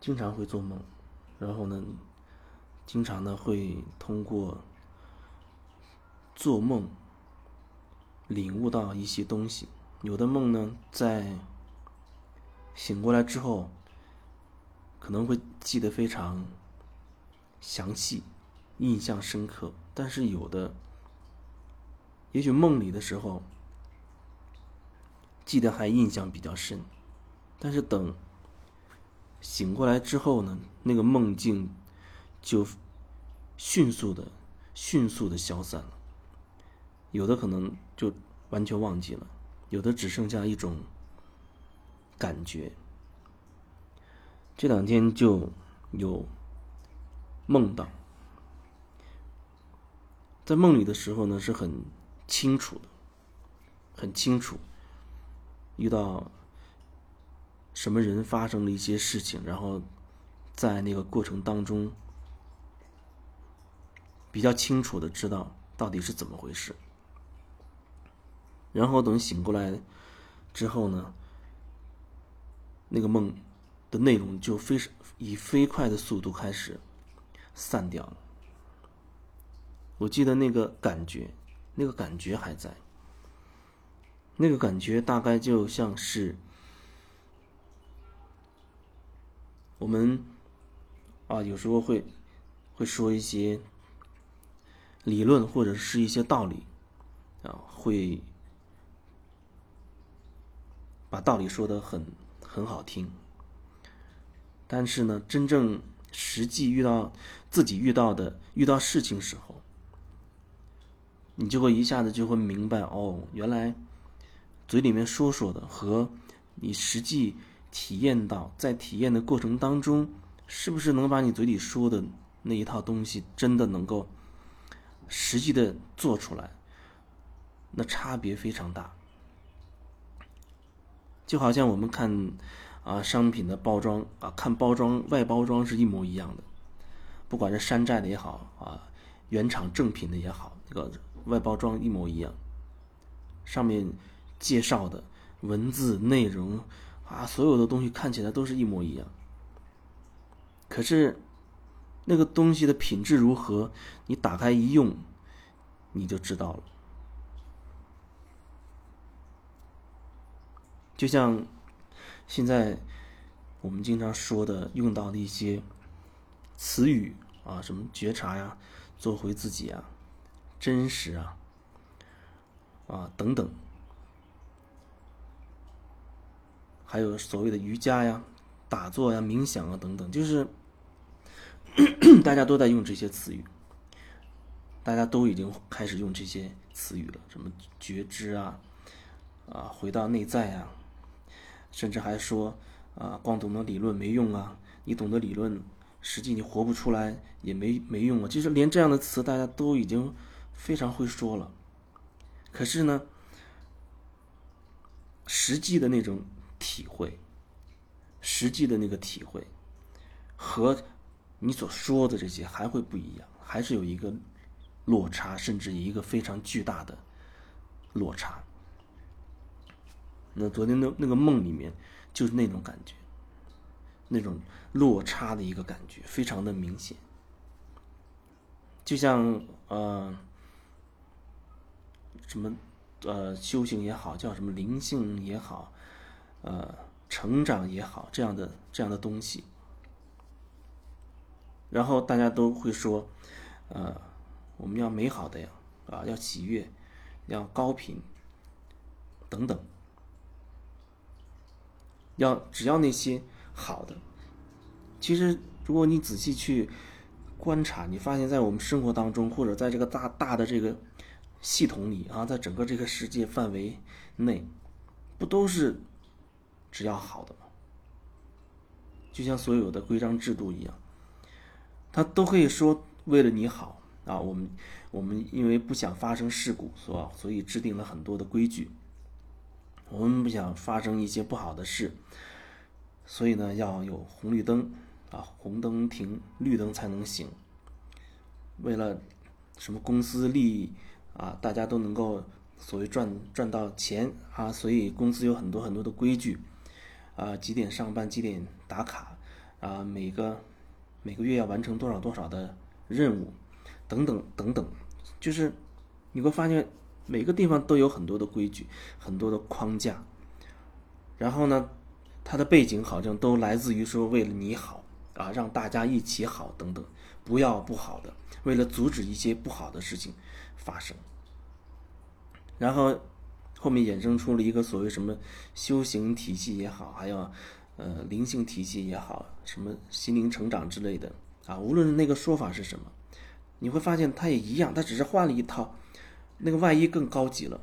经常会做梦，然后呢，经常呢会通过做梦领悟到一些东西。有的梦呢，在醒过来之后，可能会记得非常详细、印象深刻，但是有的，也许梦里的时候记得还印象比较深，但是等。醒过来之后呢，那个梦境就迅速的、迅速的消散了。有的可能就完全忘记了，有的只剩下一种感觉。这两天就有梦到，在梦里的时候呢是很清楚的，很清楚遇到。什么人发生了一些事情，然后在那个过程当中比较清楚的知道到底是怎么回事，然后等醒过来之后呢，那个梦的内容就非以飞快的速度开始散掉了。我记得那个感觉，那个感觉还在，那个感觉大概就像是。我们啊，有时候会会说一些理论或者是一些道理啊，会把道理说的很很好听。但是呢，真正实际遇到自己遇到的遇到事情时候，你就会一下子就会明白哦，原来嘴里面说说的和你实际。体验到，在体验的过程当中，是不是能把你嘴里说的那一套东西真的能够实际的做出来？那差别非常大。就好像我们看啊商品的包装啊，看包装外包装是一模一样的，不管是山寨的也好啊，原厂正品的也好，这个外包装一模一样，上面介绍的文字内容。啊，所有的东西看起来都是一模一样，可是那个东西的品质如何，你打开一用，你就知道了。就像现在我们经常说的、用到的一些词语啊，什么觉察呀、做回自己啊、真实啊、啊等等。还有所谓的瑜伽呀、打坐呀、冥想啊等等，就是 大家都在用这些词语，大家都已经开始用这些词语了，什么觉知啊、啊回到内在啊，甚至还说啊光懂得理论没用啊，你懂得理论，实际你活不出来也没没用啊。其实连这样的词大家都已经非常会说了，可是呢，实际的那种。体会，实际的那个体会，和你所说的这些还会不一样，还是有一个落差，甚至一个非常巨大的落差。那昨天那那个梦里面就是那种感觉，那种落差的一个感觉，非常的明显。就像呃，什么呃修行也好，叫什么灵性也好。呃，成长也好，这样的这样的东西，然后大家都会说，呃，我们要美好的呀，啊，要喜悦，要高频，等等，要只要那些好的。其实，如果你仔细去观察，你发现在我们生活当中，或者在这个大大的这个系统里啊，在整个这个世界范围内，不都是？只要好的嘛，就像所有的规章制度一样，他都可以说为了你好啊。我们我们因为不想发生事故，所所以制定了很多的规矩。我们不想发生一些不好的事，所以呢要有红绿灯啊，红灯停，绿灯才能行。为了什么公司利益啊，大家都能够所谓赚赚到钱啊，所以公司有很多很多的规矩。啊，几点上班？几点打卡？啊，每个每个月要完成多少多少的任务，等等等等，就是你会发现每个地方都有很多的规矩，很多的框架。然后呢，它的背景好像都来自于说为了你好啊，让大家一起好等等，不要不好的，为了阻止一些不好的事情发生。然后后面衍生出了一个所谓什么修行体系也好，还有呃灵性体系也好，什么心灵成长之类的啊，无论那个说法是什么，你会发现它也一样，它只是换了一套，那个外衣更高级了，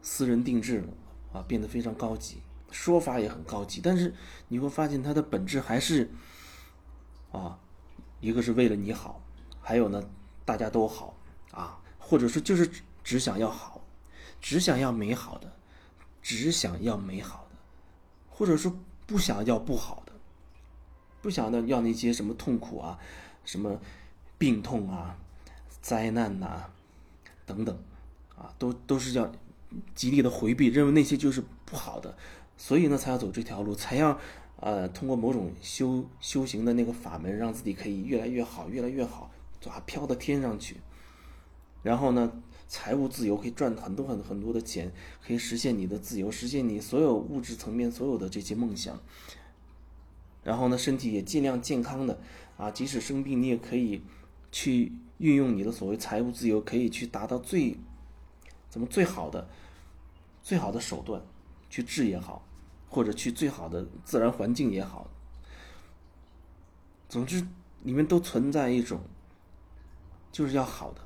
私人定制了。啊，变得非常高级，说法也很高级，但是你会发现它的本质还是，啊，一个是为了你好，还有呢，大家都好啊，或者说就是只想要好，只想要美好的，只想要美好的，或者说不想要不好的，不想要要那些什么痛苦啊，什么病痛啊，灾难呐，等等，啊，都都是要。极力的回避，认为那些就是不好的，所以呢，才要走这条路，才要呃通过某种修修行的那个法门，让自己可以越来越好，越来越好，啊，飘到天上去。然后呢，财务自由可以赚很多很很多的钱，可以实现你的自由，实现你所有物质层面所有的这些梦想。然后呢，身体也尽量健康的啊，即使生病，你也可以去运用你的所谓财务自由，可以去达到最。怎么最好的、最好的手段去治也好，或者去最好的自然环境也好，总之里面都存在一种就是要好的，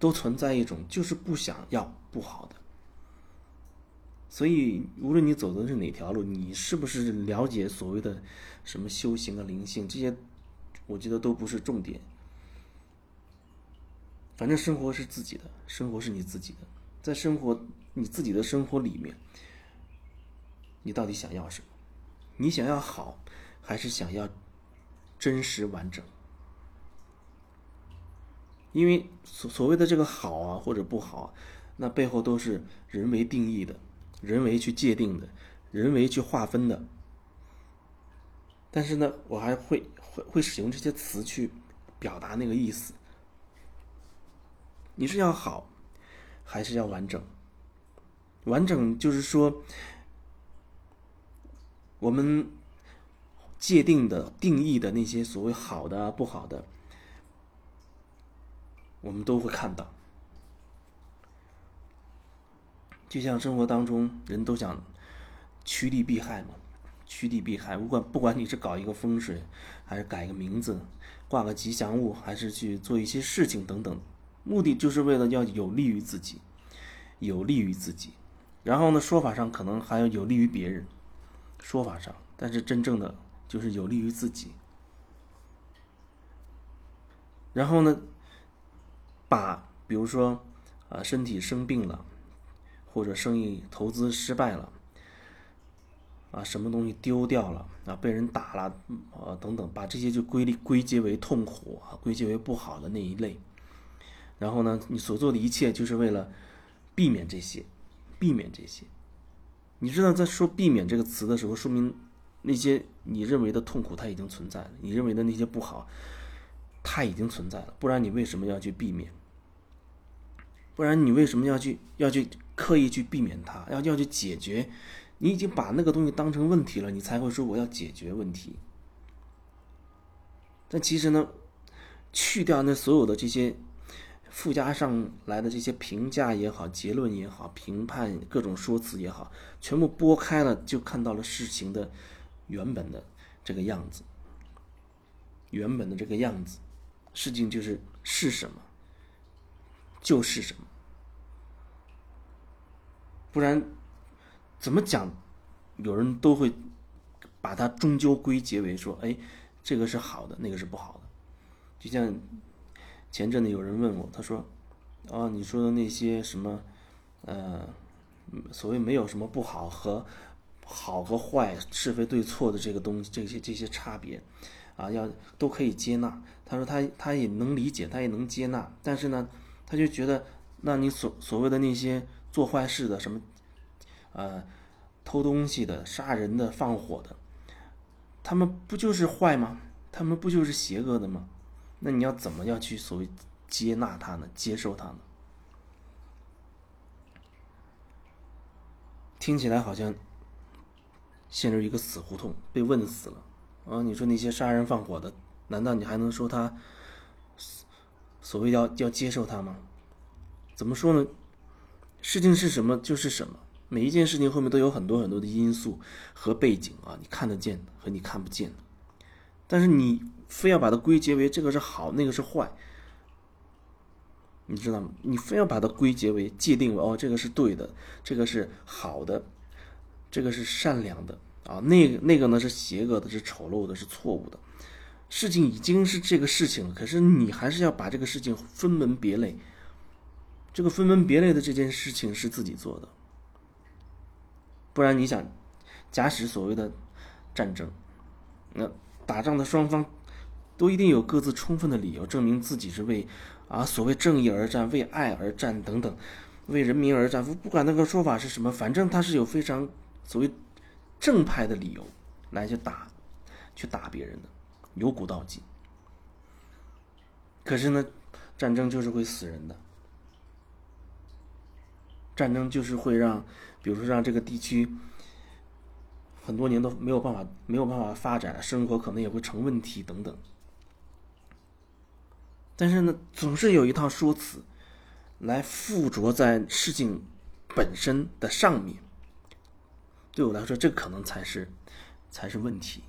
都存在一种就是不想要不好的。所以，无论你走的是哪条路，你是不是了解所谓的什么修行啊、灵性这些，我觉得都不是重点。反正生活是自己的，生活是你自己的，在生活你自己的生活里面，你到底想要什么？你想要好，还是想要真实完整？因为所所谓的这个好啊，或者不好，那背后都是人为定义的，人为去界定的，人为去划分的。但是呢，我还会会会使用这些词去表达那个意思。你是要好，还是要完整？完整就是说，我们界定的、定义的那些所谓好的、不好的，我们都会看到。就像生活当中，人都想趋利避害嘛，趋利避害。不管不管你是搞一个风水，还是改个名字、挂个吉祥物，还是去做一些事情等等。目的就是为了要有利于自己，有利于自己，然后呢，说法上可能还要有利于别人，说法上，但是真正的就是有利于自己。然后呢，把比如说啊身体生病了，或者生意投资失败了，啊什么东西丢掉了啊被人打了啊等等，把这些就归归结为痛苦啊，归结为不好的那一类。然后呢，你所做的一切就是为了避免这些，避免这些。你知道，在说“避免”这个词的时候，说明那些你认为的痛苦它已经存在了，你认为的那些不好，它已经存在了。不然你为什么要去避免？不然你为什么要去要去刻意去避免它？要要去解决？你已经把那个东西当成问题了，你才会说我要解决问题。但其实呢，去掉那所有的这些。附加上来的这些评价也好，结论也好，评判各种说辞也好，全部拨开了，就看到了事情的原本的这个样子。原本的这个样子，事情就是是什么，就是什么。不然怎么讲，有人都会把它终究归结为说，哎，这个是好的，那个是不好的，就像。前阵子有人问我，他说：“啊，你说的那些什么，呃，所谓没有什么不好和好和坏、是非对错的这个东西，这些这些差别，啊，要都可以接纳。”他说他他也能理解，他也能接纳，但是呢，他就觉得，那你所所谓的那些做坏事的，什么，呃，偷东西的、杀人的、放火的，他们不就是坏吗？他们不就是邪恶的吗？那你要怎么要去所谓接纳他呢？接受他呢？听起来好像陷入一个死胡同，被问死了啊！你说那些杀人放火的，难道你还能说他所谓要要接受他吗？怎么说呢？事情是什么就是什么，每一件事情后面都有很多很多的因素和背景啊，你看得见和你看不见。但是你非要把它归结为这个是好，那个是坏，你知道吗？你非要把它归结为界定为哦，这个是对的，这个是好的，这个是善良的啊，那个那个呢是邪恶的，是丑陋的，是错误的。事情已经是这个事情了，可是你还是要把这个事情分门别类。这个分门别类的这件事情是自己做的，不然你想，假使所谓的战争，那。打仗的双方都一定有各自充分的理由，证明自己是为啊所谓正义而战、为爱而战等等，为人民而战。不管那个说法是什么，反正他是有非常所谓正派的理由来去打、去打别人的，由古到今。可是呢，战争就是会死人的，战争就是会让，比如说让这个地区。很多年都没有办法，没有办法发展，生活可能也会成问题等等。但是呢，总是有一套说辞来附着在事情本身的上面。对我来说，这可能才是才是问题。